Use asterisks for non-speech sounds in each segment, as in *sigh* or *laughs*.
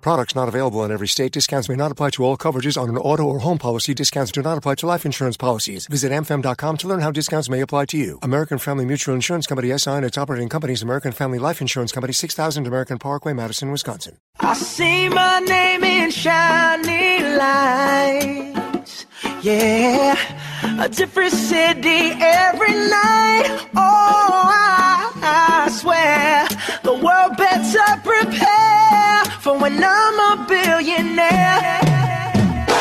Products not available in every state. Discounts may not apply to all coverages on an auto or home policy. Discounts do not apply to life insurance policies. Visit amfam.com to learn how discounts may apply to you. American Family Mutual Insurance Company SI and its operating companies American Family Life Insurance Company 6000 American Parkway, Madison, Wisconsin. I see my name in shiny lights. Yeah, a different city every night. Oh, I, I swear the world better prepare for when I'm a billionaire.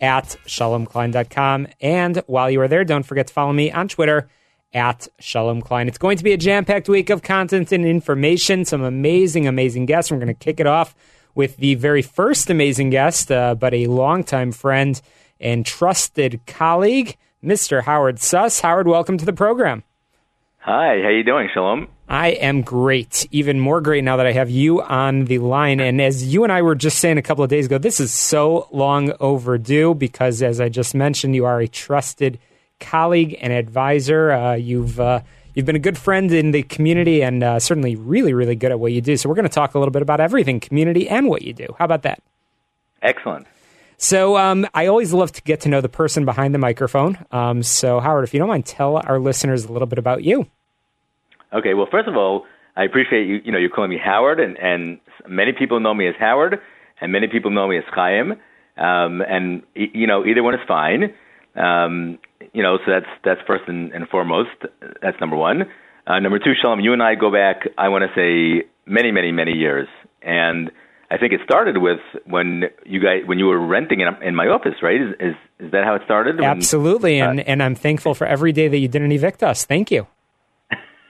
at shalomklein.com. And while you are there, don't forget to follow me on Twitter at Shalom Klein. It's going to be a jam packed week of content and information, some amazing, amazing guests. We're going to kick it off with the very first amazing guest, uh, but a longtime friend and trusted colleague, Mr. Howard Suss. Howard, welcome to the program. Hi, how you doing, Shalom? I am great, even more great now that I have you on the line. And as you and I were just saying a couple of days ago, this is so long overdue because, as I just mentioned, you are a trusted colleague and advisor. Uh, you've uh, you've been a good friend in the community and uh, certainly really, really good at what you do. So we're going to talk a little bit about everything community and what you do. How about that? Excellent. So um, I always love to get to know the person behind the microphone. Um, so Howard, if you don't mind, tell our listeners a little bit about you. Okay. Well, first of all, I appreciate you. You know, you're calling me Howard, and and many people know me as Howard, and many people know me as Chaim. Um, and you know, either one is fine. Um, you know, so that's that's first and, and foremost. That's number one. Uh, number two, Shalom, you and I go back. I want to say many, many, many years, and I think it started with when you guys when you were renting in, in my office, right? Is, is is that how it started? When, Absolutely, and uh, and I'm thankful for every day that you didn't evict us. Thank you.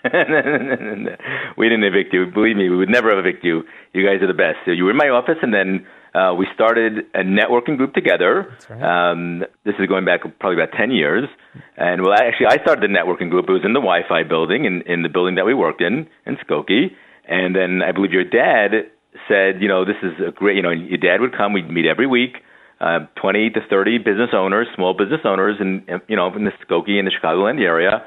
*laughs* we didn't evict you. Believe me, we would never evict you. You guys are the best. So you were in my office, and then uh, we started a networking group together. Right. Um, this is going back probably about 10 years. And well, actually, I started the networking group. It was in the Wi Fi building, in, in the building that we worked in, in Skokie. And then I believe your dad said, you know, this is a great, you know, your dad would come, we'd meet every week. Uh, 20 to 30 business owners, small business owners, in you know in the Skokie and the Chicagoland area,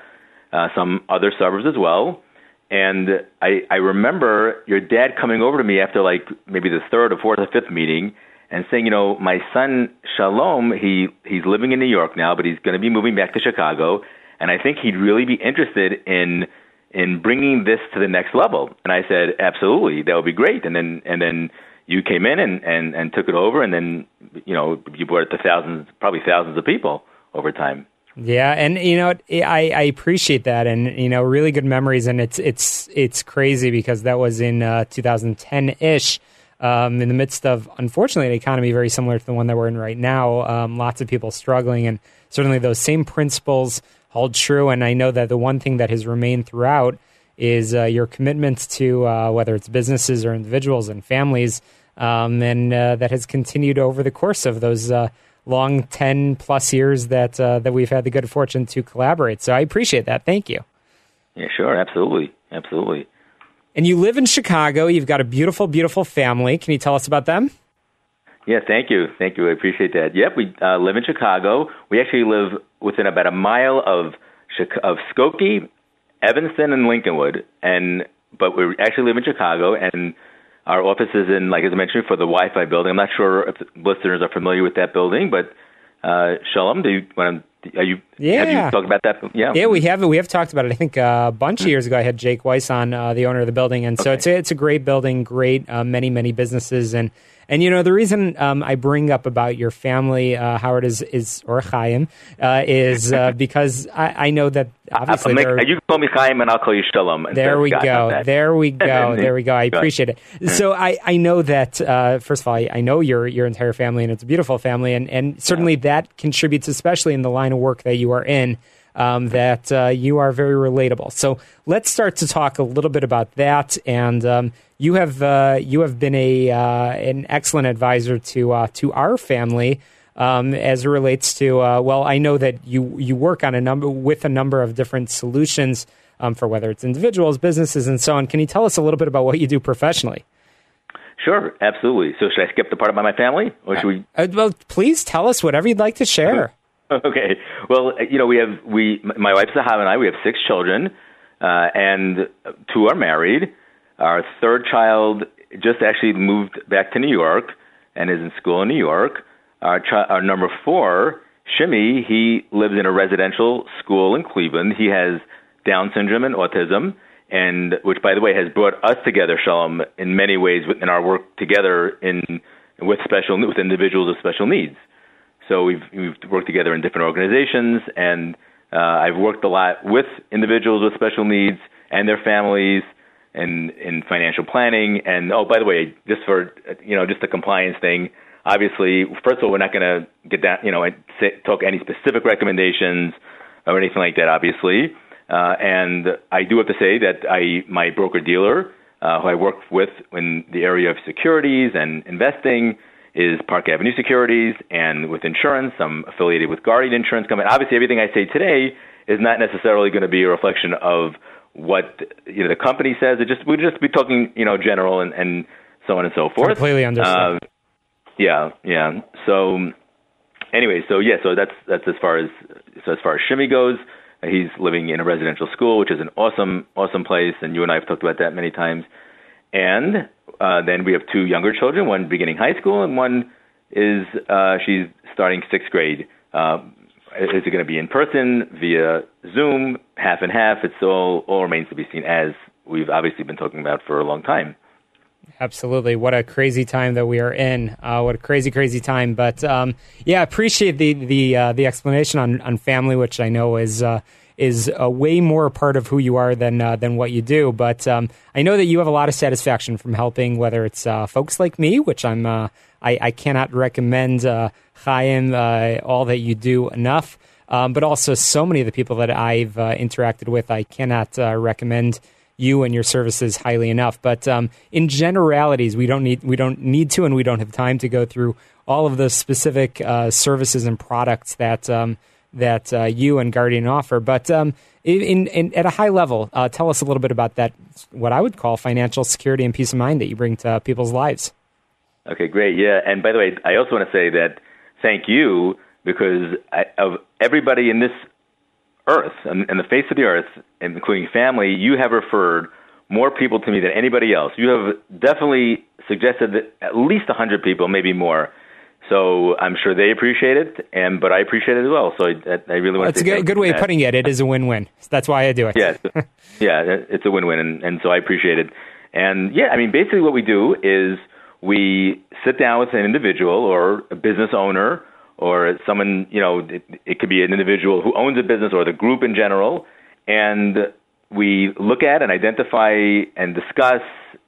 uh, some other suburbs as well. And I, I remember your dad coming over to me after like maybe the third or fourth or fifth meeting and saying, you know, my son Shalom, he he's living in New York now, but he's going to be moving back to Chicago, and I think he'd really be interested in in bringing this to the next level. And I said, absolutely, that would be great. And then and then you came in and and and took it over, and then you know you brought it to thousands, probably thousands of people over time. Yeah, and you know, I, I appreciate that, and you know, really good memories, and it's it's it's crazy because that was in uh, 2010 ish, um, in the midst of unfortunately an economy very similar to the one that we're in right now. Um, lots of people struggling, and certainly those same principles hold true. And I know that the one thing that has remained throughout is uh, your commitment to uh, whether it's businesses or individuals and families, um, and uh, that has continued over the course of those uh, long 10 plus years that uh, that we've had the good fortune to collaborate. So I appreciate that. Thank you. Yeah, sure, absolutely, absolutely. And you live in Chicago. You've got a beautiful, beautiful family. Can you tell us about them? Yeah, thank you, thank you. I appreciate that. Yep, we uh, live in Chicago. We actually live within about a mile of of Skokie, Evanston, and Lincolnwood, and but we actually live in Chicago and our office is in, like as I mentioned, for the Wi-Fi building. I'm not sure if listeners are familiar with that building, but uh, Shalom, do you want to? Are you? Yeah. Have you talked about that? Yeah. Yeah, we have. We have talked about it. I think uh, a bunch of years ago, I had Jake Weiss on, uh, the owner of the building, and so Okay. it's a, it's a great building, great uh, many many businesses, and And you know, the reason um, I bring up about your family, uh, Howard, is is or Chaim, uh, is uh, *laughs* because I, I, know that obviously make, you call me Chaim and I'll call you Shalom. There we, go. There we *laughs* go. There we go. I appreciate it. So I, I know that uh, first of all, I, I, know your your entire family and it's a beautiful family, and and certainly yeah. that contributes, especially in the line of work that you are in um, that uh, you are very relatable. So let's start to talk a little bit about that. And um, you have uh, you have been a uh, an excellent advisor to uh, to our family. Um, as it relates to uh, well, I know that you you work on a number with a number of different solutions um, for whether it's individuals, businesses, and so on. Can you tell us a little bit about what you do professionally? Sure, absolutely. So should I skip the part about my family, or should we? Uh, well, please tell us whatever you'd like to share. *laughs* Okay. Well, you know, we have we my wife Zahav and I we have six children, uh, and two are married. Our third child just actually moved back to New York and is in school in New York. Our, chi- our number four, Shimi, he lives in a residential school in Cleveland. He has Down syndrome and autism, and which, by the way, has brought us together, Shalom, in many ways in our work together in with special with individuals with special needs. So we've we've worked together in different organizations, and uh, I've worked a lot with individuals with special needs and their families, and in financial planning. And oh, by the way, just for you know, just the compliance thing. Obviously, first of all, we're not going to get that you know talk any specific recommendations or anything like that. Obviously, uh, and I do have to say that I my broker dealer, uh, who I work with in the area of securities and investing is Park Avenue Securities, and with insurance, I'm affiliated with Guardian Insurance Company. Obviously, everything I say today is not necessarily going to be a reflection of what you know the company says. It just we'd just be talking you know general and, and so on and so forth. Completely understand. Uh, yeah, yeah. So anyway, so yeah, so that's that's as far as so as far as Shimmy goes. He's living in a residential school, which is an awesome, awesome place, and you and I have talked about that many times. And uh, then we have two younger children, one beginning high school, and one is uh, she's starting sixth grade. Uh, is it going to be in person, via Zoom, half and half? It's all all remains to be seen, as we've obviously been talking about for a long time. Absolutely, what a crazy time that we are in. Uh, what a crazy, crazy time. But um, yeah, appreciate the the uh, the explanation on on family, which I know is uh, is a way more a part of who you are than uh, than what you do. But um, I know that you have a lot of satisfaction from helping, whether it's uh, folks like me, which I'm uh, I, I, cannot recommend uh, Chaim uh, all that you do enough, um, but also so many of the people that I've uh, interacted with, I cannot uh, recommend you and your services highly enough. But um, in generalities, we don't need we don't need to, and we don't have time to go through all of the specific services and products that. That uh, you and Guardian offer. But um, in, in, at a high level, uh, tell us a little bit about that, what I would call financial security and peace of mind that you bring to people's lives. Okay, great. Yeah, and by the way, I also want to say that thank you because I, of everybody in this earth and, and the face of the earth, including family, you have referred more people to me than anybody else. You have definitely suggested that at least a hundred people, maybe more, so I'm sure they appreciate it, and but I appreciate it as well. So I, I really want. That's a good, good way of putting it. It is a win-win. That's why I do it. *laughs* Yeah, yeah, it's a win-win, and, and so I appreciate it. And yeah, I mean, basically, what we do is we sit down with an individual or a business owner or someone. You know, it, it could be an individual who owns a business or the group in general, and we look at and identify and discuss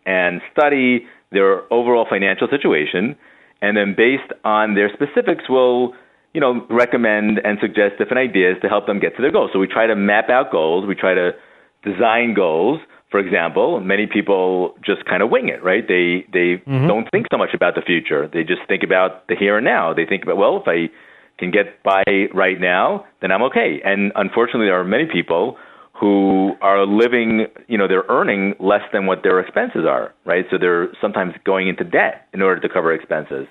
and study their overall financial situation and then based on their specifics, we'll you know recommend and suggest different ideas to help them get to their goals. So we try to map out goals. We try to design goals. For example, many people just kind of wing it, right? They they mm-hmm. don't think so much about the future. They just think about the here and now. They think about well, if I can get by right now, then I'm okay. And unfortunately, there are many people who are living, you know, they're earning less than what their expenses are, right? So they're sometimes going into debt in order to cover expenses.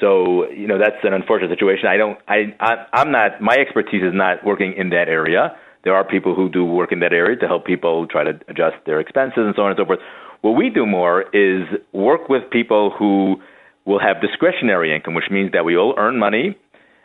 So, you know, that's an unfortunate situation. I don't, I, I I'm not, my expertise is not working in that area. There are people who do work in that area to help people try to adjust their expenses and so on and so forth. What we do more is work with people who will have discretionary income, which means that we all earn money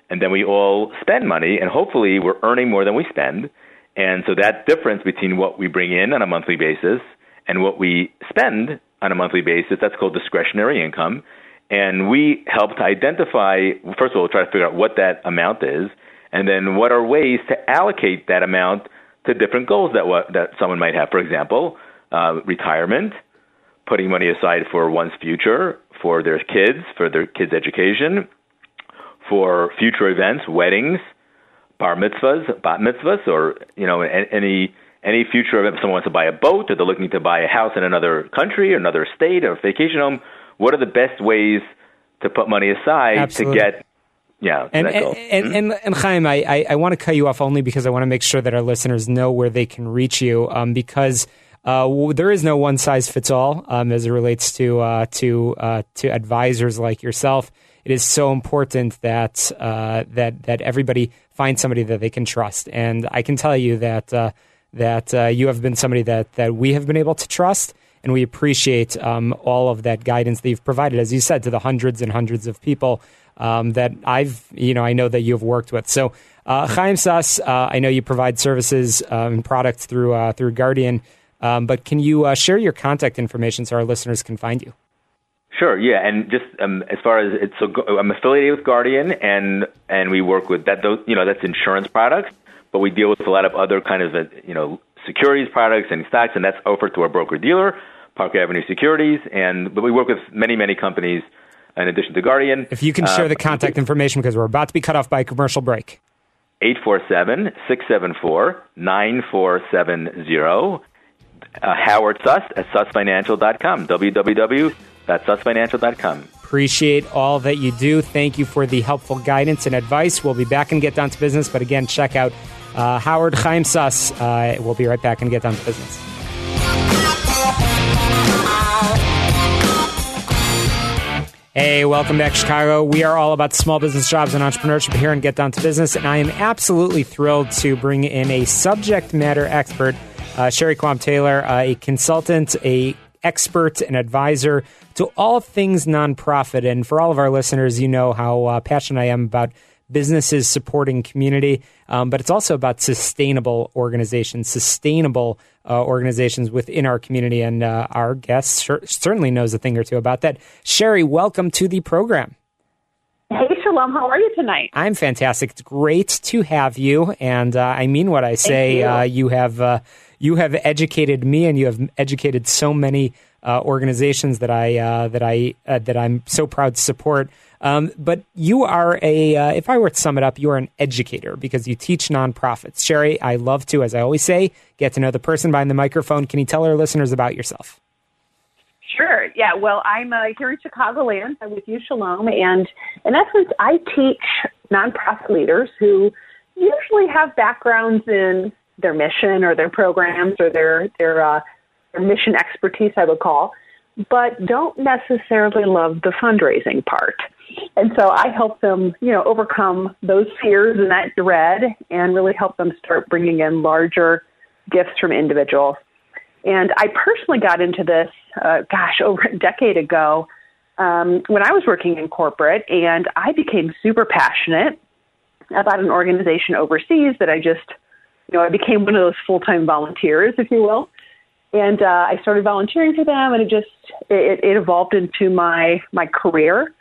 and then we all spend money, and hopefully we're earning more than we spend and so that difference between what we bring in on a monthly basis and what we spend on a monthly basis, that's called discretionary income. and we help to identify. First of all, try to figure out what that amount is, and then what are ways to allocate that amount to different goals that that someone might have. For example, uh, retirement, putting money aside for one's future, for their kids, for their kids' education, for future events, weddings, bar mitzvahs, bat mitzvahs, or you know any any future event. If someone wants to buy a boat, or they're looking to buy a house in another country, or another state, or a vacation home. What are the best ways to put money aside Absolutely. to get yeah, and and, and, and, and Chaim, I, I, I want to cut you off only because I want to make sure that our listeners know where they can reach you. Um, because uh, there is no one size fits all um, as it relates to uh, to uh, to advisors like yourself. It is so important that uh, that that everybody finds somebody that they can trust, and I can tell you that uh, that uh, you have been somebody that that we have been able to trust. And we appreciate um, all of that guidance that you've provided, as you said, to the hundreds and hundreds of people um, that I've, you know, I know that you've worked with. So, uh, Chaim Suss, uh, I know you provide services um, and products through uh, through Guardian, um, but can you uh, share your contact information so our listeners can find you? Sure. Yeah, and just um, as far as it's so, I'm affiliated with Guardian, and and we work with that. Those, you know, that's insurance products, but we deal with a lot of other kind of uh, you know securities products and stocks, and that's offered to our broker dealer, Park Avenue Securities, and but we work with many many companies in addition to Guardian. If you can share uh, the contact information because we're about to be cut off by a commercial break. 847 674 9470. Uh, Howard Suss at sussfinancial.com. www.sussfinancial.com. Appreciate all that you do. Thank you for the helpful guidance and advice. We'll be back and get down to business. But again, check out uh, Howard Chaim Suss. Uh, we'll be right back and get down to business. Hey, welcome back, Chicago. We are all about small business jobs and entrepreneurship here and Get Down to Business. And I am absolutely thrilled to bring in a subject matter expert, uh, Sherry Quam Taylor, uh, a consultant, a expert, and advisor to all things nonprofit. And for all of our listeners, you know how uh, passionate I am about businesses supporting community, um, but it's also about sustainable organizations, sustainable uh, organizations within our community. And uh, our guest certainly knows a thing or two about that. Sherry, welcome to the program. Hey, Shalom. How are you tonight? I'm fantastic. It's great to have you, and uh, I mean what I say. You. Uh, you. have uh, you have educated me, and you have educated so many uh, organizations that I that I that I'm so proud to support. Um, but you are a, uh, if I were to sum it up, you are an educator because you teach nonprofits. Sherry, I love to, as I always say, get to know the person behind the microphone. Can you tell our listeners about yourself? Sure. Yeah. Well, I'm uh, here in Chicagoland. I'm with you, Shalom. And in essence, I teach nonprofit leaders who usually have backgrounds in their mission or their programs or their, their, uh, their mission expertise, I would call, but don't necessarily love the fundraising part. And so I help them, you know, overcome those fears and that dread and really help them start bringing in larger gifts from individuals. And I personally got into this, uh, gosh, *laughs* over a decade ago um, when I was working in corporate, and I became super passionate about an organization overseas that I just, you know, I became one of those full time volunteers, if you will. And uh, I started volunteering for them, and it just it, it evolved into my my career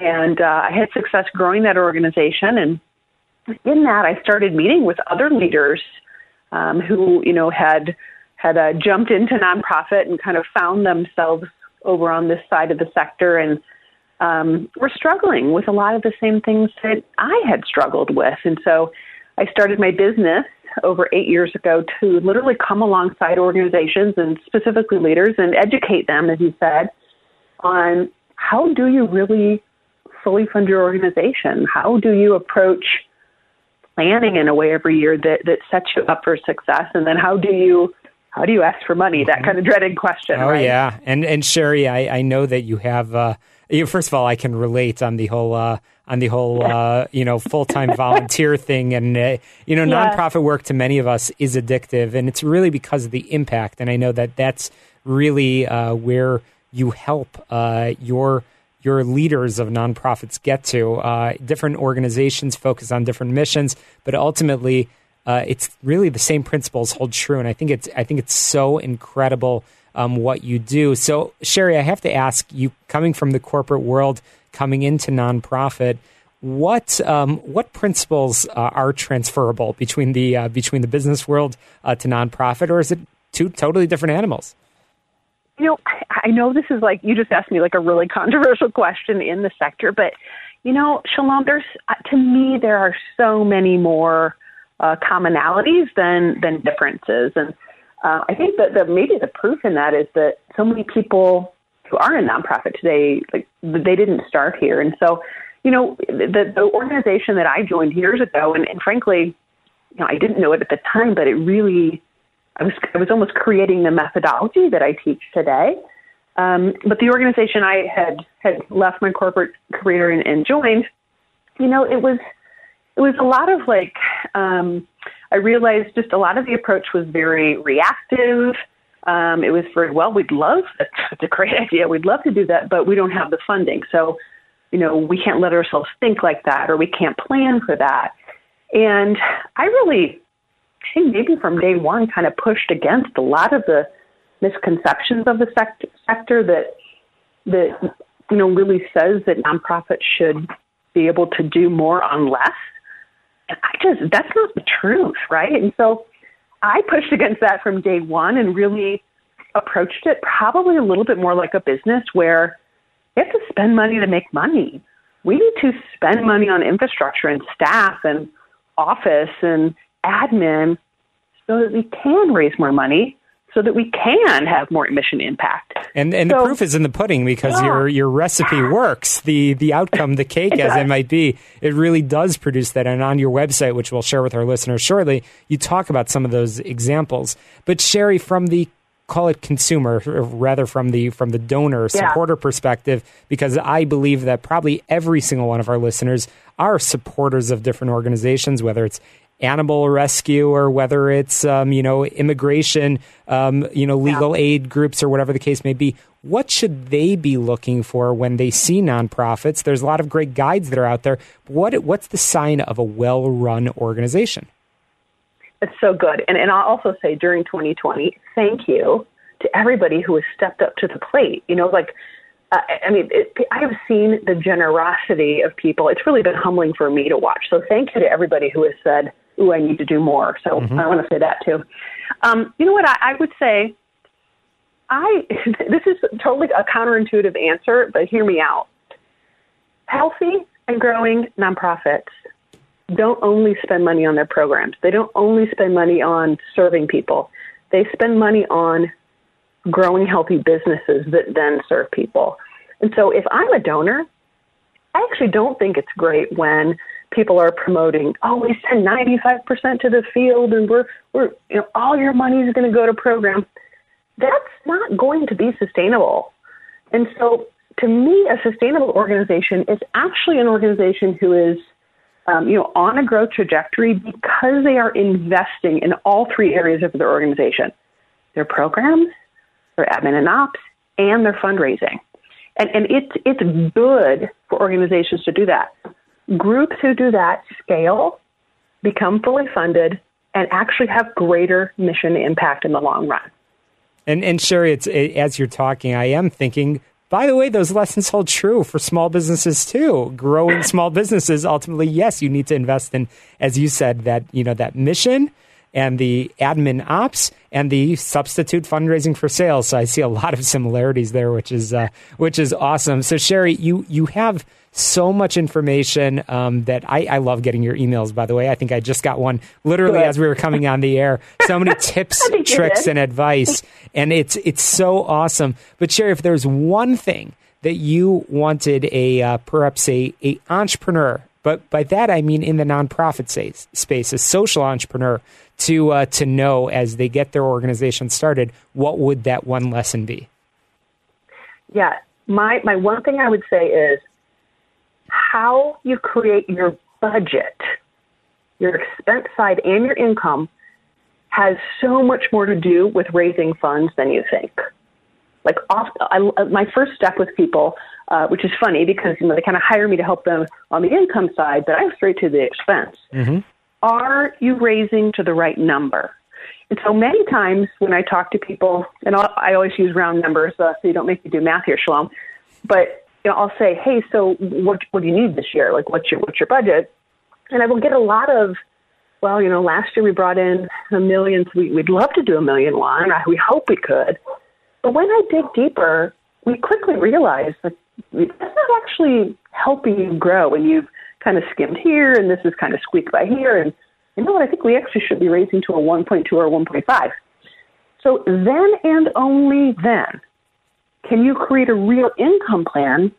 and uh, I had success growing that organization. And in that, I started meeting with other leaders um, who, you know, had had uh, jumped into nonprofit and kind of found themselves over on this side of the sector and um, were struggling with a lot of the same things that I had struggled with. And so I started my business over eight years ago to literally come alongside organizations and specifically leaders and educate them, as you said, on how do you really fully fund your organization? How do you approach planning in a way every year that, that sets you up for success? And then how do you how do you ask for money? That kind of dreaded question. Oh right? yeah, and and Sherry, I, I know that you have. Uh, you, first of all, I can relate on the whole uh, on the whole uh, you know full time *laughs* volunteer thing, and uh, you know Yeah. nonprofit work to many of us is addictive, and it's really because of the impact. And I know that that's really uh, where you help uh, your your leaders of nonprofits get to. Uh, different organizations focus on different missions, but ultimately, uh, it's really the same principles hold true. And I think it's I think it's so incredible um, what you do. So, Sherry, I have to ask you, coming from the corporate world, coming into nonprofit, what um, what principles uh, are transferable between the uh, between the business world uh, to nonprofit, or is it two totally different animals? You know, I, know this is like you just asked me like a really *laughs* controversial question in the sector, but you know, Shalom, there's uh, to me there are so many more uh, commonalities than than differences, and uh, I think that the maybe the proof in that is that so many people who are in nonprofit today, like they didn't start here, and so you know, the the organization that I joined years ago, and, and frankly, you know, I didn't know it at the time, but it really I was I was almost creating the methodology that I teach today. Um, but the organization I had had left my corporate career and, and joined, you know, it was it was a lot of like um, I realized just a lot of the approach was very reactive. Um, it was very well. We'd love *laughs* it's a great idea. We'd love to do that, but we don't have the funding. So, you know, we can't let ourselves think like that, or we can't plan for that. And I really I think maybe from day one kind of pushed against a lot of the misconceptions of the sect- sector that that you know really says that nonprofits should be able to do more on less. And I just that's not the truth, right? And so I pushed against that from day one and really approached it probably a little bit more like a business where you have to spend money to make money. We need to spend money on infrastructure and staff and office and admin so that we can raise more money so that we can have more emission impact. And and so, the proof is in the pudding because yeah. your your recipe works. The the outcome, the *laughs* cake as it might be, it really does produce that. And on your website, which we'll share with our listeners shortly, you talk about some of those examples. But Sherry, from the call it consumer rather from the from the donor supporter yeah. perspective because i believe that probably every single one of our listeners are supporters of different organizations whether it's animal rescue or whether it's um, you know immigration, um, you know legal yeah. aid groups or whatever the case may be. What should they be looking for when they see nonprofits? There's a lot of great guides that are out there. What what's the sign of a well-run organization? It's so good, and and I'll also say during 2020, thank you to everybody who has stepped up to the plate. You know, like uh, I mean, it, I have seen the generosity of people. It's really been humbling for me to watch. So thank you to everybody who has said, ooh, I need to do more. So mm-hmm. I want to say that too. Um, you know what? I, I would say, I *laughs* this is totally a counterintuitive answer, but hear me out. Healthy and growing nonprofits don't only spend money on their programs. They don't only spend money on serving people. They spend money on growing healthy businesses that then serve people. And so if I'm a donor, I actually don't think it's great when people are promoting, oh, we send 95% to the field and we're, we're, you know, all your money is going to go to programs. That's not going to be sustainable. And so to me, a sustainable organization is actually an organization who is, um, you know, on a growth trajectory because they are investing in all three areas of their organization, their programs, their admin and ops, and their fundraising. And, and it's, it's good for organizations to do that. Groups who do that scale, become fully funded, and actually have greater mission impact in the long run. And, and Sherry, it's, as you're talking, I am thinking by the way, those lessons hold true for small businesses too. Growing small businesses, ultimately, yes, you need to invest in, as you said, that you know that mission and the admin ops and the substitute fundraising for sales. So I see a lot of similarities there, which is uh, which is awesome. So Sherry, you you have so much information um, that I, I, love getting your emails. By the way, I think I just got one literally as we were coming on the air. So many *laughs* tips, tricks, and advice, and it's it's so awesome. But Sherry, if there's one thing that you wanted a uh, perhaps a, a entrepreneur, but by that I mean in the nonprofit space, space a social entrepreneur to uh, to know as they get their organization started, what would that one lesson be? Yeah, my my one thing I would say is how you create your budget, your expense side, and your income has so much more to do with raising funds than you think. Like, off, I, my first step with people, uh, which is funny because you know they kind of hire me to help them on the income side, but I'm straight to the expense. Mm-hmm. Are you raising to the right number? And so many times when I talk to people, and I'll, I always use round numbers, uh, so you don't make me do math here, Shalom. But you know, I'll say, "Hey, so what what do you need this year? Like, what's your what's your budget?" And I will get a lot of, "Well, you know, last year we brought in a million. So we, we'd love to do a million one. We hope we could." But when I dig deeper, we quickly realize that that's not actually helping you grow, and you've kind of skimmed here, and this is kind of squeaked by here, and you know what? I think we actually should be raising to a 1.2 or 1.5. So then and only then can you create a real income plan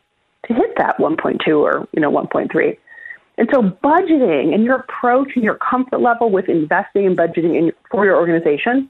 to hit that 1.2 or you know 1.3. And so budgeting and your approach and your comfort level with investing and budgeting in, for your organization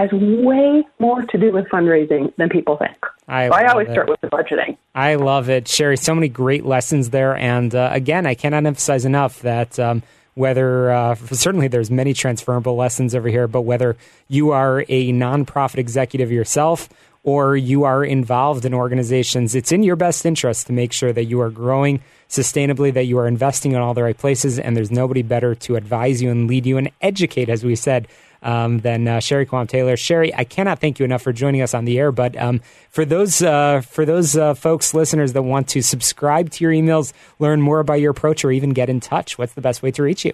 has way more to do with fundraising than people think. I, so I always it. start with the budgeting. I love it, Sherry. So many great lessons there, and uh, again, I cannot emphasize enough that. Um, whether uh, certainly there's many transferable lessons over here, but whether you are a nonprofit executive yourself or you are involved in organizations, it's in your best interest to make sure that you are growing sustainably, that you are investing in all the right places, and there's nobody better to advise you and lead you and educate, as we said, um, than uh, Sherry Quam Taylor. Sherry, I cannot thank you enough for joining us on the air. But um, for those uh, for those uh, folks, listeners that want to subscribe to your emails, learn more about your approach, or even get in touch, what's the best way to reach you?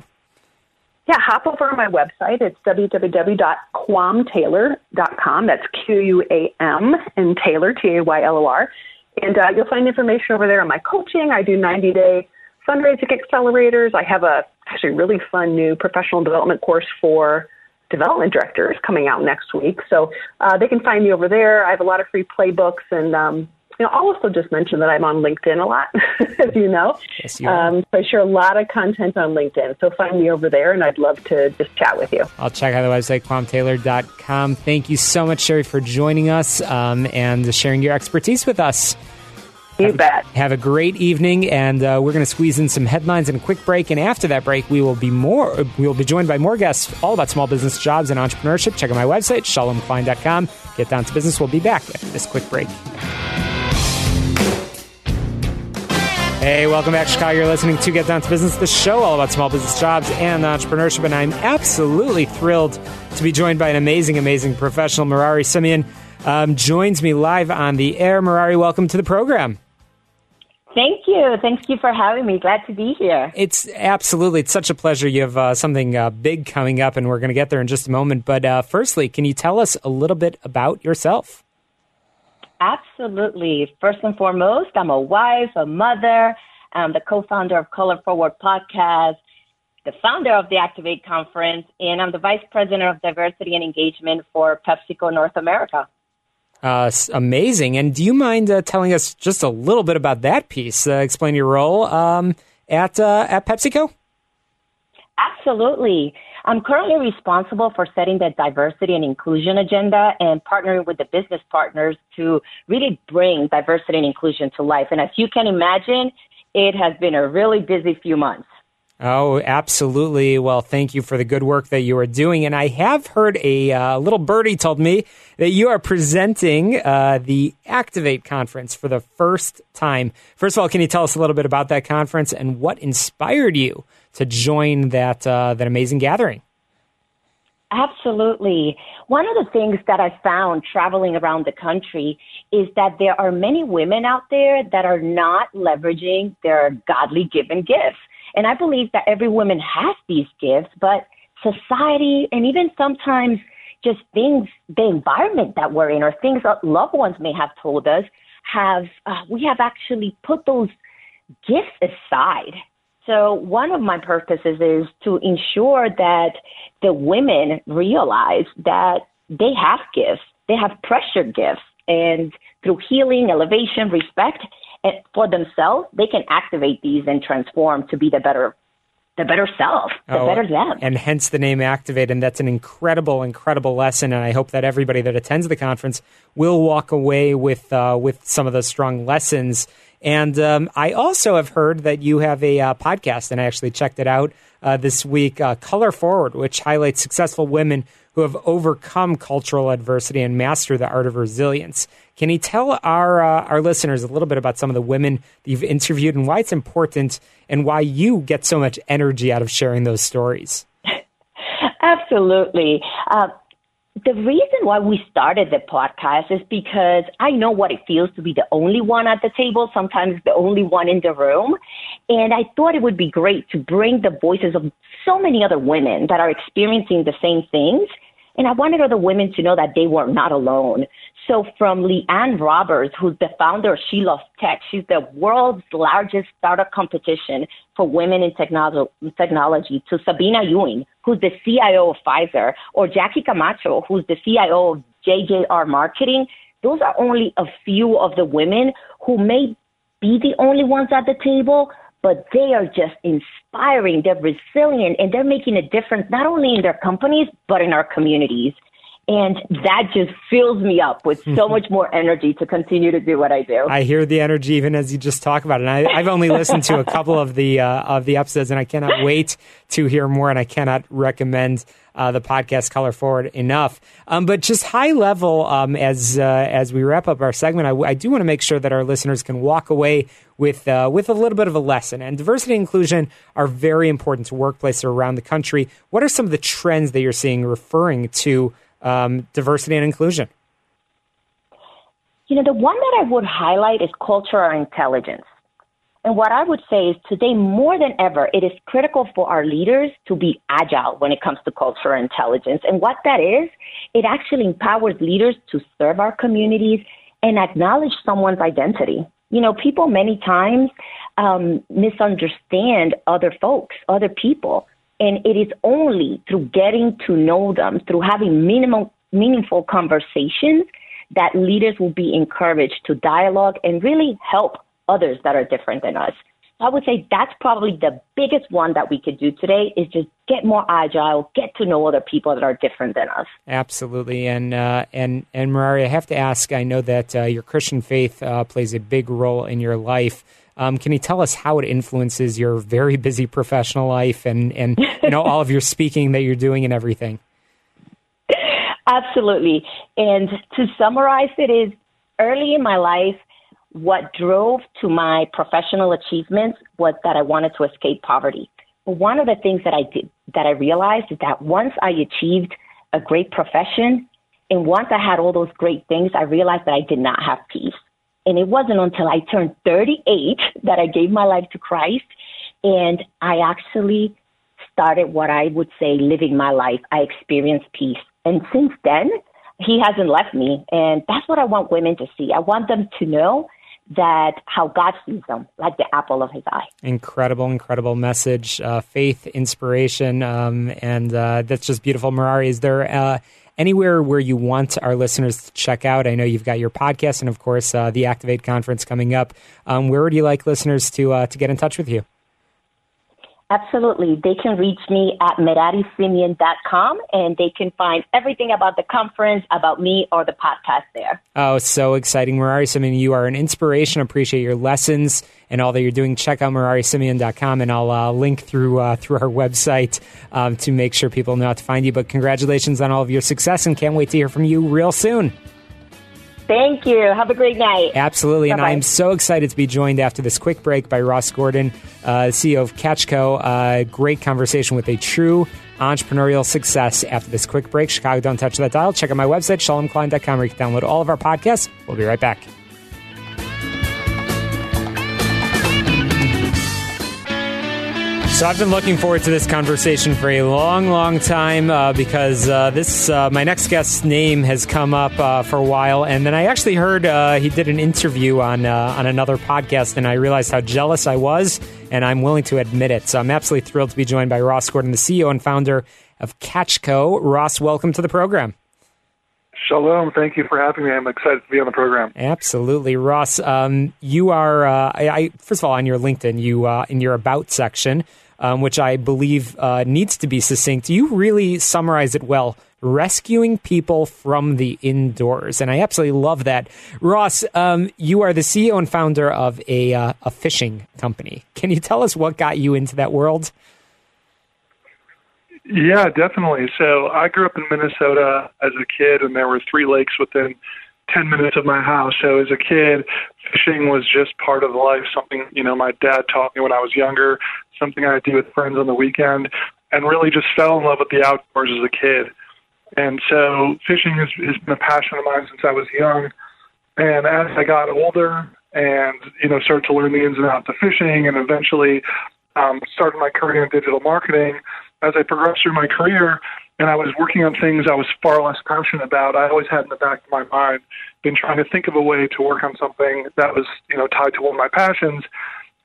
Yeah, hop over to my website. It's www.quamtaylor.com. That's Q U A M and Taylor, T A Y L O R. And uh, you'll find information over there on my coaching. I do 90 day fundraising accelerators. I have a actually really fun new professional development course for development directors coming out next week. So uh, they can find me over there. I have a lot of free playbooks and um, you know, I'll also just mention that I'm on LinkedIn a lot, *laughs* as you know. Yes, you um, so I share a lot of content on LinkedIn. So find me over there, and I'd love to just chat with you. I'll check out the website, quamtaylor.com. Thank you so much, Sherry, for joining us um, and sharing your expertise with us. You have, bet. Have a great evening, and uh, we're going to squeeze in some headlines and a quick break. And after that break, we will be more. We will be joined by more guests all about small business jobs and entrepreneurship. Check out my website, shalomklein.com. Get down to business. We'll be back after this quick break. Hey, welcome back, Chicago. You're listening to Get Down to Business, the show all about small business jobs and entrepreneurship. And I'm absolutely thrilled to be joined by an amazing, amazing professional. Merari Simeon um, joins me live on the air. Merari, welcome to the program. Thank you. Thank you for having me. Glad to be here. It's absolutely, it's such a pleasure. You have uh, something uh, big coming up, and we're going to get there in just a moment. But uh, firstly, can you tell us a little bit about yourself? Absolutely. First and foremost, I'm a wife, a mother. I'm the co-founder of Color Forward Podcast, the founder of the Activate Conference, and I'm the vice president of diversity and engagement for PepsiCo North America. Uh, amazing. And do you mind uh, telling us just a little bit about that piece? Uh, explain your role um, at uh, at PepsiCo. Absolutely. I'm currently responsible for setting the diversity and inclusion agenda and partnering with the business partners to really bring diversity and inclusion to life. And as you can imagine, it has been a really busy few months. Oh, absolutely. Well, thank you for the good work that you are doing. And I have heard a uh, little birdie told me that you are presenting uh, the Activate conference for the first time. First of all, can you tell us a little bit about that conference and what inspired you to join that uh, that amazing gathering? Absolutely. One of the things that I found traveling around the country is that there are many women out there that are not leveraging their godly given gifts. And I believe that every woman has these gifts, but society and even sometimes just things, the environment that we're in or things that loved ones may have told us have, uh, we have actually put those gifts aside. So one of my purposes is to ensure that the women realize that they have gifts, they have pressure gifts, and through healing, elevation, respect, for themselves, they can activate these and transform to be the better the better self, the oh, better them. And hence the name Activate. And that's an incredible, incredible lesson. And I hope that everybody that attends the conference will walk away with, uh, with some of those strong lessons. And um, I also have heard that you have a uh, podcast, and I actually checked it out uh, this week, uh, Color Forward, which highlights successful women who have overcome cultural adversity and master the art of resilience. Can you tell our uh, our listeners a little bit about some of the women that you've interviewed and why it's important and why you get so much energy out of sharing those stories? *laughs* Absolutely. The reason why we started the podcast is because I know what it feels to be the only one at the table, sometimes the only one in the room. And I thought it would be great to bring the voices of so many other women that are experiencing the same things. And I wanted other women to know that they were not alone. So from Leanne Robers, who's the founder of She Loves Tech, she's the world's largest startup competition for women in technology, to Sabina Ewing, who's the CIO of Pfizer, or Jackie Camacho, who's the CIO of JJR Marketing. Those are only a few of the women who may be the only ones at the table, but they are just inspiring. They're resilient and they're making a difference not only in their companies, but in our communities. And that just fills me up with so *laughs* much more energy to continue to do what I do. I hear the energy even as you just talk about it. And I, have only listened to a couple of the uh, of the episodes, and I cannot wait to hear more. And I cannot recommend uh, the podcast Color Forward enough. Um, but just high level, um, as uh, as we wrap up our segment, I, I do want to make sure that our listeners can walk away with uh, with a little bit of a lesson. And diversity and inclusion are very important to workplaces around the country. What are some of the trends that you're seeing referring to? um, diversity and inclusion? You know, the one that I would highlight is cultural intelligence. And what I would say is today, more than ever, it is critical for our leaders to be agile when it comes to cultural intelligence. And what that is, it actually empowers leaders to serve our communities and acknowledge someone's identity. You know, people many times um, misunderstand other folks, other people. And it is only through getting to know them, through having minimal, meaningful conversations, that leaders will be encouraged to dialogue and really help others that are different than us. I would say that's probably the biggest one that we could do today is just get more agile, get to know other people that are different than us. Absolutely, and uh, and and Merari, I have to ask. I know that uh, your Christian faith uh, plays a big role in your life. Um, can you tell us how it influences your very busy professional life and, and you know all of your speaking that you're doing and everything? *laughs* Absolutely. And to summarize it is early in my life, what drove to my professional achievements was that I wanted to escape poverty. But one of the things that I did that I realized is that once I achieved a great profession and once I had all those great things, I realized that I did not have peace. And it wasn't until I turned 38 that I gave my life to Christ. And I actually started what I would say living my life. I experienced peace. And since then, he hasn't left me. And that's what I want women to see. I want them to know that how God sees them, like the apple of his eye. Incredible, incredible message, uh, faith, inspiration, um, and uh, that's just beautiful. Merari, is there uh, anywhere where you want our listeners to check out? I know you've got your podcast and, of course, uh, the Activate conference coming up. Um, where would you like listeners to uh, to get in touch with you? Absolutely. They can reach me at merarisimeon.com and they can find everything about the conference, about me, or the podcast there. Oh, so exciting. Merari Simeon, you are an inspiration. Appreciate your lessons and all that you're doing. Check out merarisimeon.com and I'll uh, link through uh, through our website um, to make sure people know how to find you. But congratulations on all of your success and can't wait to hear from you real soon. Thank you. Have a great night. Absolutely. Bye-bye. And I'm so excited to be joined after this quick break by Ross Gordon, uh, CEO of Catchco. Uh, great conversation with a true entrepreneurial success after this quick break. Chicago, don't touch that dial. Check out my website, shalomklein.com, where you can download all of our podcasts. We'll be right back. So I've been looking forward to this conversation for a long, long time uh, because uh, this uh, my next guest's name has come up uh, for a while, and then I actually heard uh, he did an interview on uh, on another podcast, and I realized how jealous I was, and I'm willing to admit it. So I'm absolutely thrilled to be joined by Ross Gordon, the CEO and founder of Catchco. Ross, welcome to the program. Shalom. Thank you for having me. I'm excited to be on the program. Absolutely, Ross. Um, you are, uh, I, I, first of all, on your LinkedIn, you uh, in your about section, um, which I believe uh, needs to be succinct. You really summarize it well. Rescuing people from the indoors, and I absolutely love that. Ross, um, you are the CEO and founder of a uh, a fishing company. Can you tell us what got you into that world? Yeah, definitely. So I grew up in Minnesota as a kid, and there were three lakes within 10 minutes of my house. So as a kid, fishing was just part of life, something, you know, my dad taught me when I was younger, something I'd do with friends on the weekend, and really just fell in love with the outdoors as a kid. And so fishing has, has been a passion of mine since I was young. And as I got older and, you know, started to learn the ins and outs of fishing and eventually um, started my career in digital marketing, as I progressed through my career and I was working on things I was far less passionate about, I always had in the back of my mind been trying to think of a way to work on something that was, you know, tied to one of my passions.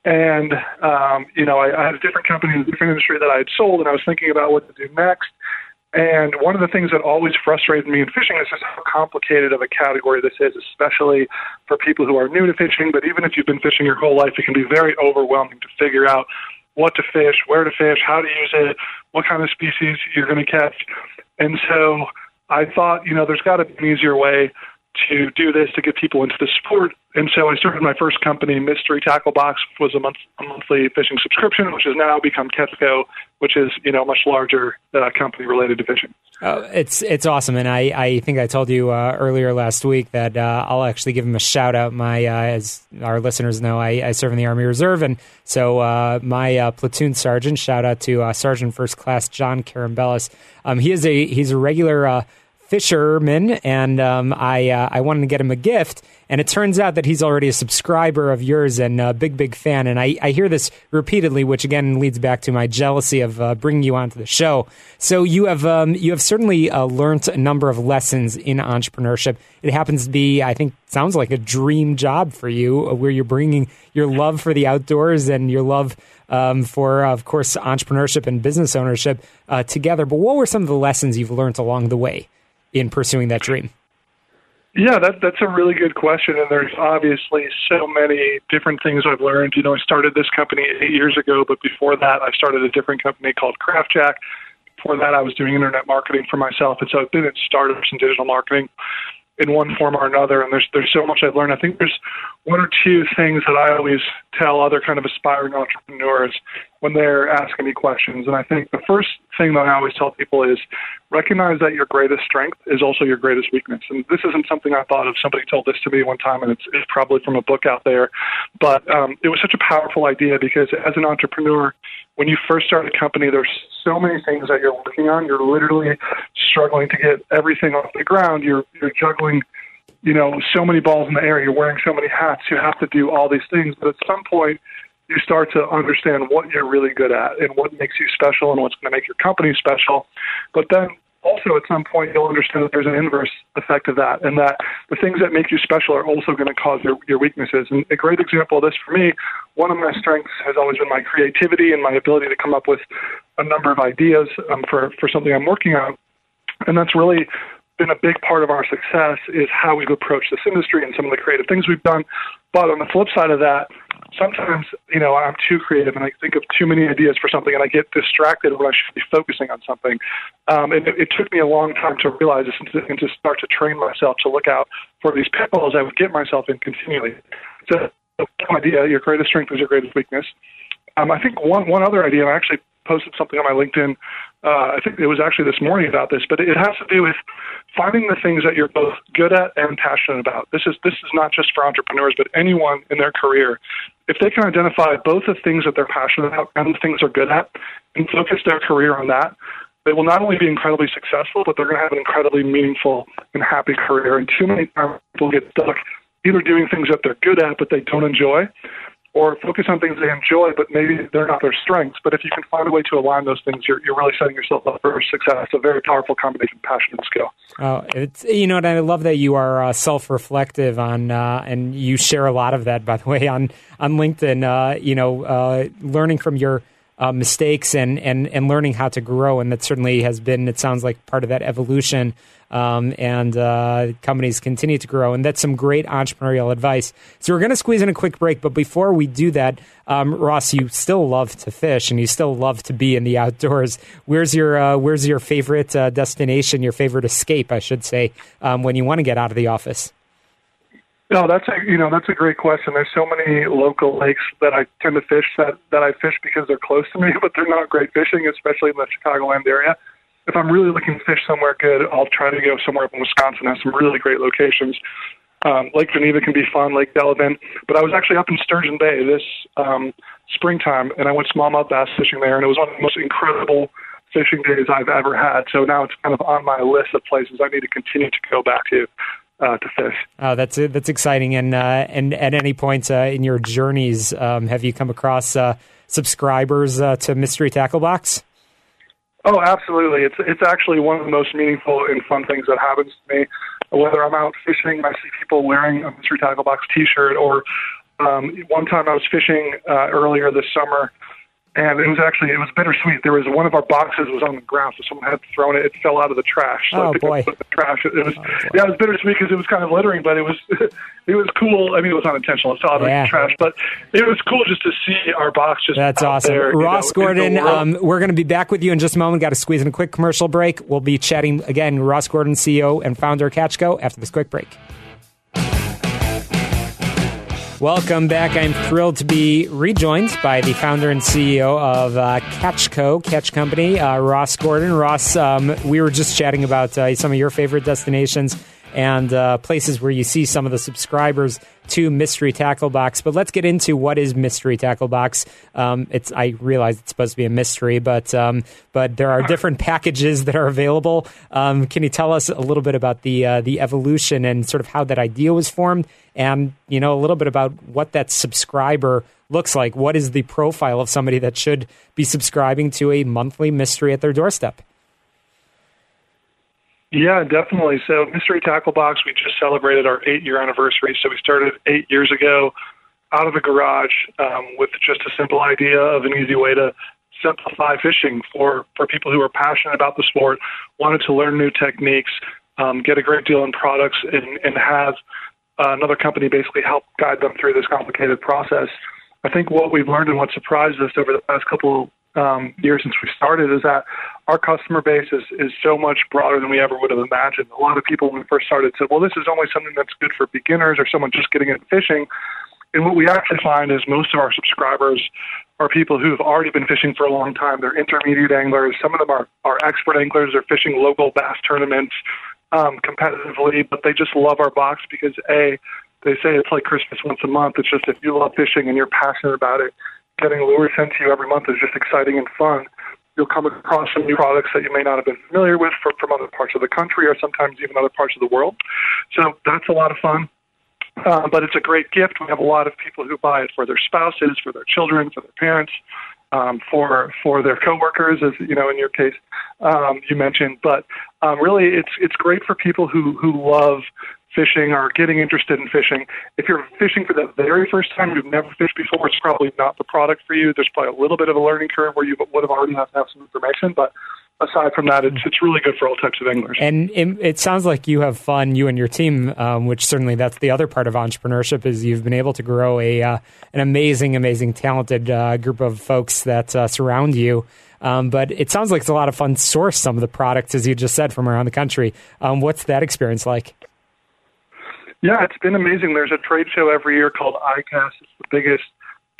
And, um, you know, I, I had a different company in a different industry that I had sold, and I was thinking about what to do next. And one of the things that always frustrated me in fishing is just how complicated of a category this is, especially for people who are new to fishing. But even if you've been fishing your whole life, it can be very overwhelming to figure out what to fish, where to fish, how to use it, what kind of species you're going to catch. And so I thought, you know, there's got to be an easier way to do this to get people into the sport. And so I started my first company, Mystery Tackle Box, was a, month, a monthly fishing subscription, which has now become Catchco, which is you know a much larger uh, company related to fishing. Uh, it's it's awesome, and I, I think I told you uh, earlier last week that uh, I'll actually give him a shout out. My uh, as our listeners know, I, I, serve in the Army Reserve, and so uh, my platoon sergeant, shout out to Sergeant First Class John Carambellis. Um, he is a he's a regular fisherman, and um, I uh, I wanted to get him a gift. And it turns out that he's already a subscriber of yours and a big, big fan. And I, I hear this repeatedly, which again leads back to my jealousy of uh, bringing you onto the show. So you have um, you have certainly uh, learned a number of lessons in entrepreneurship. It happens to be, I think, sounds like a dream job for you, uh, where you're bringing your love for the outdoors and your love um, for, of course, entrepreneurship and business ownership uh, together. But what were some of the lessons you've learned along the way? In pursuing that dream? Yeah, that that's a really good question, and there's obviously so many different things I've learned. You know, I started this company eight years ago, but before that, I started a different company called CraftJack. Before that, I was doing internet marketing for myself, and so I've been at startups and digital marketing in one form or another. And there's there's so much I've learned. I think there's one or two things that I always tell other kind of aspiring entrepreneurs when they're asking me questions. And I think the first thing that I always tell people is recognize that your greatest strength is also your greatest weakness. And this isn't something I thought of. Somebody told this to me one time, and it's, it's probably from a book out there. But um, it was such a powerful idea because as an entrepreneur, when you first start a company, there's so many things that you're working on. You're literally struggling to get everything off the ground. You're you're juggling, you know, so many balls in the air. You're wearing so many hats. You have to do all these things. But at some point, you start to understand what you're really good at and what makes you special and what's going to make your company special. But then also at some point you'll understand that there's an inverse effect of that and that the things that make you special are also going to cause your, your weaknesses. And a great example of this for me, one of my strengths has always been my creativity and my ability to come up with a number of ideas um, for, for something I'm working on. And that's really been a big part of our success is how we've approached this industry and some of the creative things we've done. But on the flip side of that, sometimes, you know, I'm too creative and I think of too many ideas for something and I get distracted when I should be focusing on something. Um, and it, it took me a long time to realize this and to, and to start to train myself to look out for these pitfalls I would get myself in continually. So, idea, your greatest strength is your greatest weakness. Um, I think one, one other idea, and I actually posted something on my LinkedIn. Uh, I think it was actually this morning about this, but it has to do with finding the things that you're both good at and passionate about. This is this is not just for entrepreneurs, but anyone in their career. If they can identify both the things that they're passionate about and the things they're good at, and focus their career on that, they will not only be incredibly successful, but they're going to have an incredibly meaningful and happy career. And too many people get stuck either doing things that they're good at but they don't enjoy, or focus on things they enjoy, but maybe they're not their strengths. But if you can find a way to align those things, you're, you're really setting yourself up for success. It's a very powerful combination of passion and skill. Oh, it's you know, and I love that you are uh, self-reflective on, uh, and you share a lot of that, by the way, on on LinkedIn. Uh, you know, uh, learning from your uh, mistakes and, and and learning how to grow, and that certainly has been. It sounds like part of that evolution um, and uh, companies continue to grow. And that's some great entrepreneurial advice. So we're going to squeeze in a quick break, but before we do that, um, Ross, you still love to fish and you still love to be in the outdoors. Where's your uh, Where's your favorite uh, destination? Your favorite escape, I should say, um, when you want to get out of the office. No, that's a you know that's a great question. There's so many local lakes that I tend to fish that that I fish because they're close to me, *laughs* but they're not great fishing, especially in the Chicagoland area if I'm really looking to fish somewhere good, I'll try to go somewhere up in Wisconsin. Has some really great locations. Um, Lake Geneva can be fun, Lake Delavan. But I was actually up in Sturgeon Bay this um, springtime, and I went smallmouth bass fishing there, and it was one of the most incredible fishing days I've ever had. So now it's kind of on my list of places I need to continue to go back to. Uh, to fish. Oh, that's that's exciting. And uh, and at any point uh, in your journeys, um, have you come across uh, subscribers uh, to Mystery Tackle Box? Oh, absolutely. It's it's actually one of the most meaningful and fun things that happens to me. Whether I'm out fishing, I see people wearing a Mystery Tackle Box T-shirt, or um, one time I was fishing uh, earlier this summer and it was actually it was bittersweet. There was one of our boxes was on the ground, so someone had thrown it. It fell out of the trash. So oh I picked boy! Up the trash. It was oh, yeah, it was bittersweet because it was kind of littering, but it was *laughs* it was cool. I mean, it was unintentional. It fell out yeah. of the trash, but it was cool just to see our box just. That's awesome, there, Ross you know, Gordon. Um, we're going to be back with you in just a moment. Got to squeeze in a quick commercial break. We'll be chatting again. Ross Gordon, CEO and founder of Catchco, after this quick break. Welcome back. I'm thrilled to be rejoined by the founder and CEO of uh, Catchco, Catch Company, uh, Ross Gordon. Ross, um, we were just chatting about uh, some of your favorite destinations and uh, places where you see some of the subscribers to Mystery Tackle Box. But let's get into what is Mystery Tackle Box. Um, it's I realize it's supposed to be a mystery, but um, but there are different packages that are available. Um, can you tell us a little bit about the uh, the evolution and sort of how that idea was formed, and you know a little bit about what that subscriber looks like? What is the profile of somebody that should be subscribing to a monthly mystery at their doorstep? Yeah, definitely. So, Mystery Tackle Box, we just celebrated our eight year anniversary. So, we started eight years ago out of a garage um, with just a simple idea of an easy way to simplify fishing for, for people who are passionate about the sport, wanted to learn new techniques, um, get a great deal in products, and, and have uh, another company basically help guide them through this complicated process. I think what we've learned and what surprised us over the past couple um, years since we started is that our customer base is, is so much broader than we ever would have imagined. A lot of people, when we first started, said, well, this is only something that's good for beginners or someone just getting into fishing. And what we actually find is most of our subscribers are people who have already been fishing for a long time. They're intermediate anglers. Some of them are, are expert anglers. They're fishing local bass tournaments um, competitively, but they just love our box because, A, they say it's like Christmas once a month. It's just if you love fishing and you're passionate about it, getting lures sent to you every month is just exciting and fun. You'll come across some new products that you may not have been familiar with from, from other parts of the country or sometimes even other parts of the world. So that's a lot of fun. Uh, but it's a great gift. We have a lot of people who buy it for their spouses, for their children, for their parents, um, for for their coworkers, as you know, in your case, um, you mentioned. But um, really, it's it's great for people who who love fishing or getting interested in fishing. If you're fishing for the very first time, you've never fished before, it's probably not the product for you. There's probably a little bit of a learning curve where you would have already have to have some information, but aside from that, it's it's really good for all types of anglers. And it, it sounds like you have fun, you and your team, um, which certainly that's the other part of entrepreneurship is you've been able to grow a uh, an amazing, amazing, talented uh, group of folks that uh, surround you. Um, but it sounds like it's a lot of fun to source some of the products, as you just said, from around the country. Um, what's that experience like? Yeah, it's been amazing. There's a trade show every year called ICAST. It's the biggest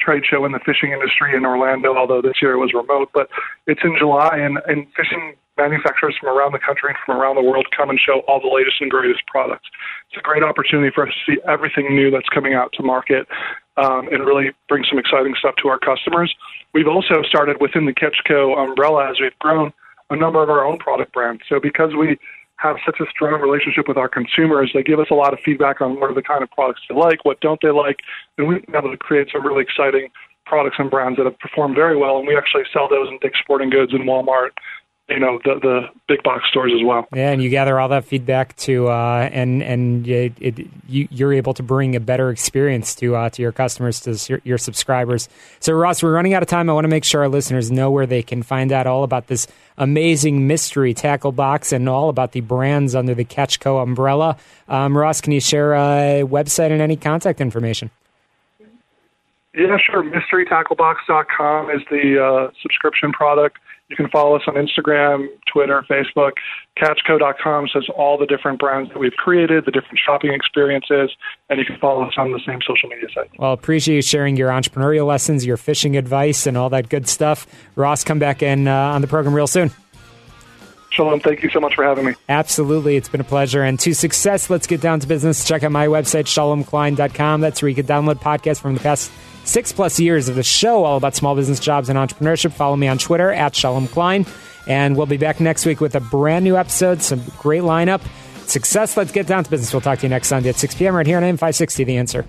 trade show in the fishing industry in Orlando, although this year it was remote. But it's in July, and, and fishing manufacturers from around the country and from around the world come and show all the latest and greatest products. It's a great opportunity for us to see everything new that's coming out to market um, and really bring some exciting stuff to our customers. We've also started within the Catchco umbrella as we've grown a number of our own product brands. So because we have such a strong relationship with our consumers. They give us a lot of feedback on what are the kind of products they like, what don't they like, and we've been able to create some really exciting products and brands that have performed very well. And we actually sell those in Dick's Sporting Goods and Walmart you know the the big box stores as well. Yeah, and you gather all that feedback to uh, and and it, it, you, you're able to bring a better experience to uh, to your customers to your, your, subscribers. So Ross, we're running out of time. I want to make sure our listeners know where they can find out all about this amazing mystery tackle box and all about the brands under the Catchco umbrella. Um, Ross, can you share a website and any contact information? Yeah, sure. MysteryTackleBox.com is the uh, subscription product. You can follow us on Instagram, Twitter, Facebook. Catchco.com says all the different brands that we've created, the different shopping experiences, and you can follow us on the same social media site. Well, appreciate you sharing your entrepreneurial lessons, your fishing advice, and all that good stuff. Ross, come back in uh, on the program real soon. Shalom, thank you so much for having me. Absolutely. It's been a pleasure. And to success, let's get down to business. Check out my website, shalomklein.com. That's where you can download podcasts from the past six plus years of the show all about small business jobs and entrepreneurship. Follow me on Twitter at Shalom Klein. And we'll be back next week with a brand new episode, some great lineup. Success, let's get down to business. We'll talk to you next Sunday at 6 p.m. right here on M560 The Answer.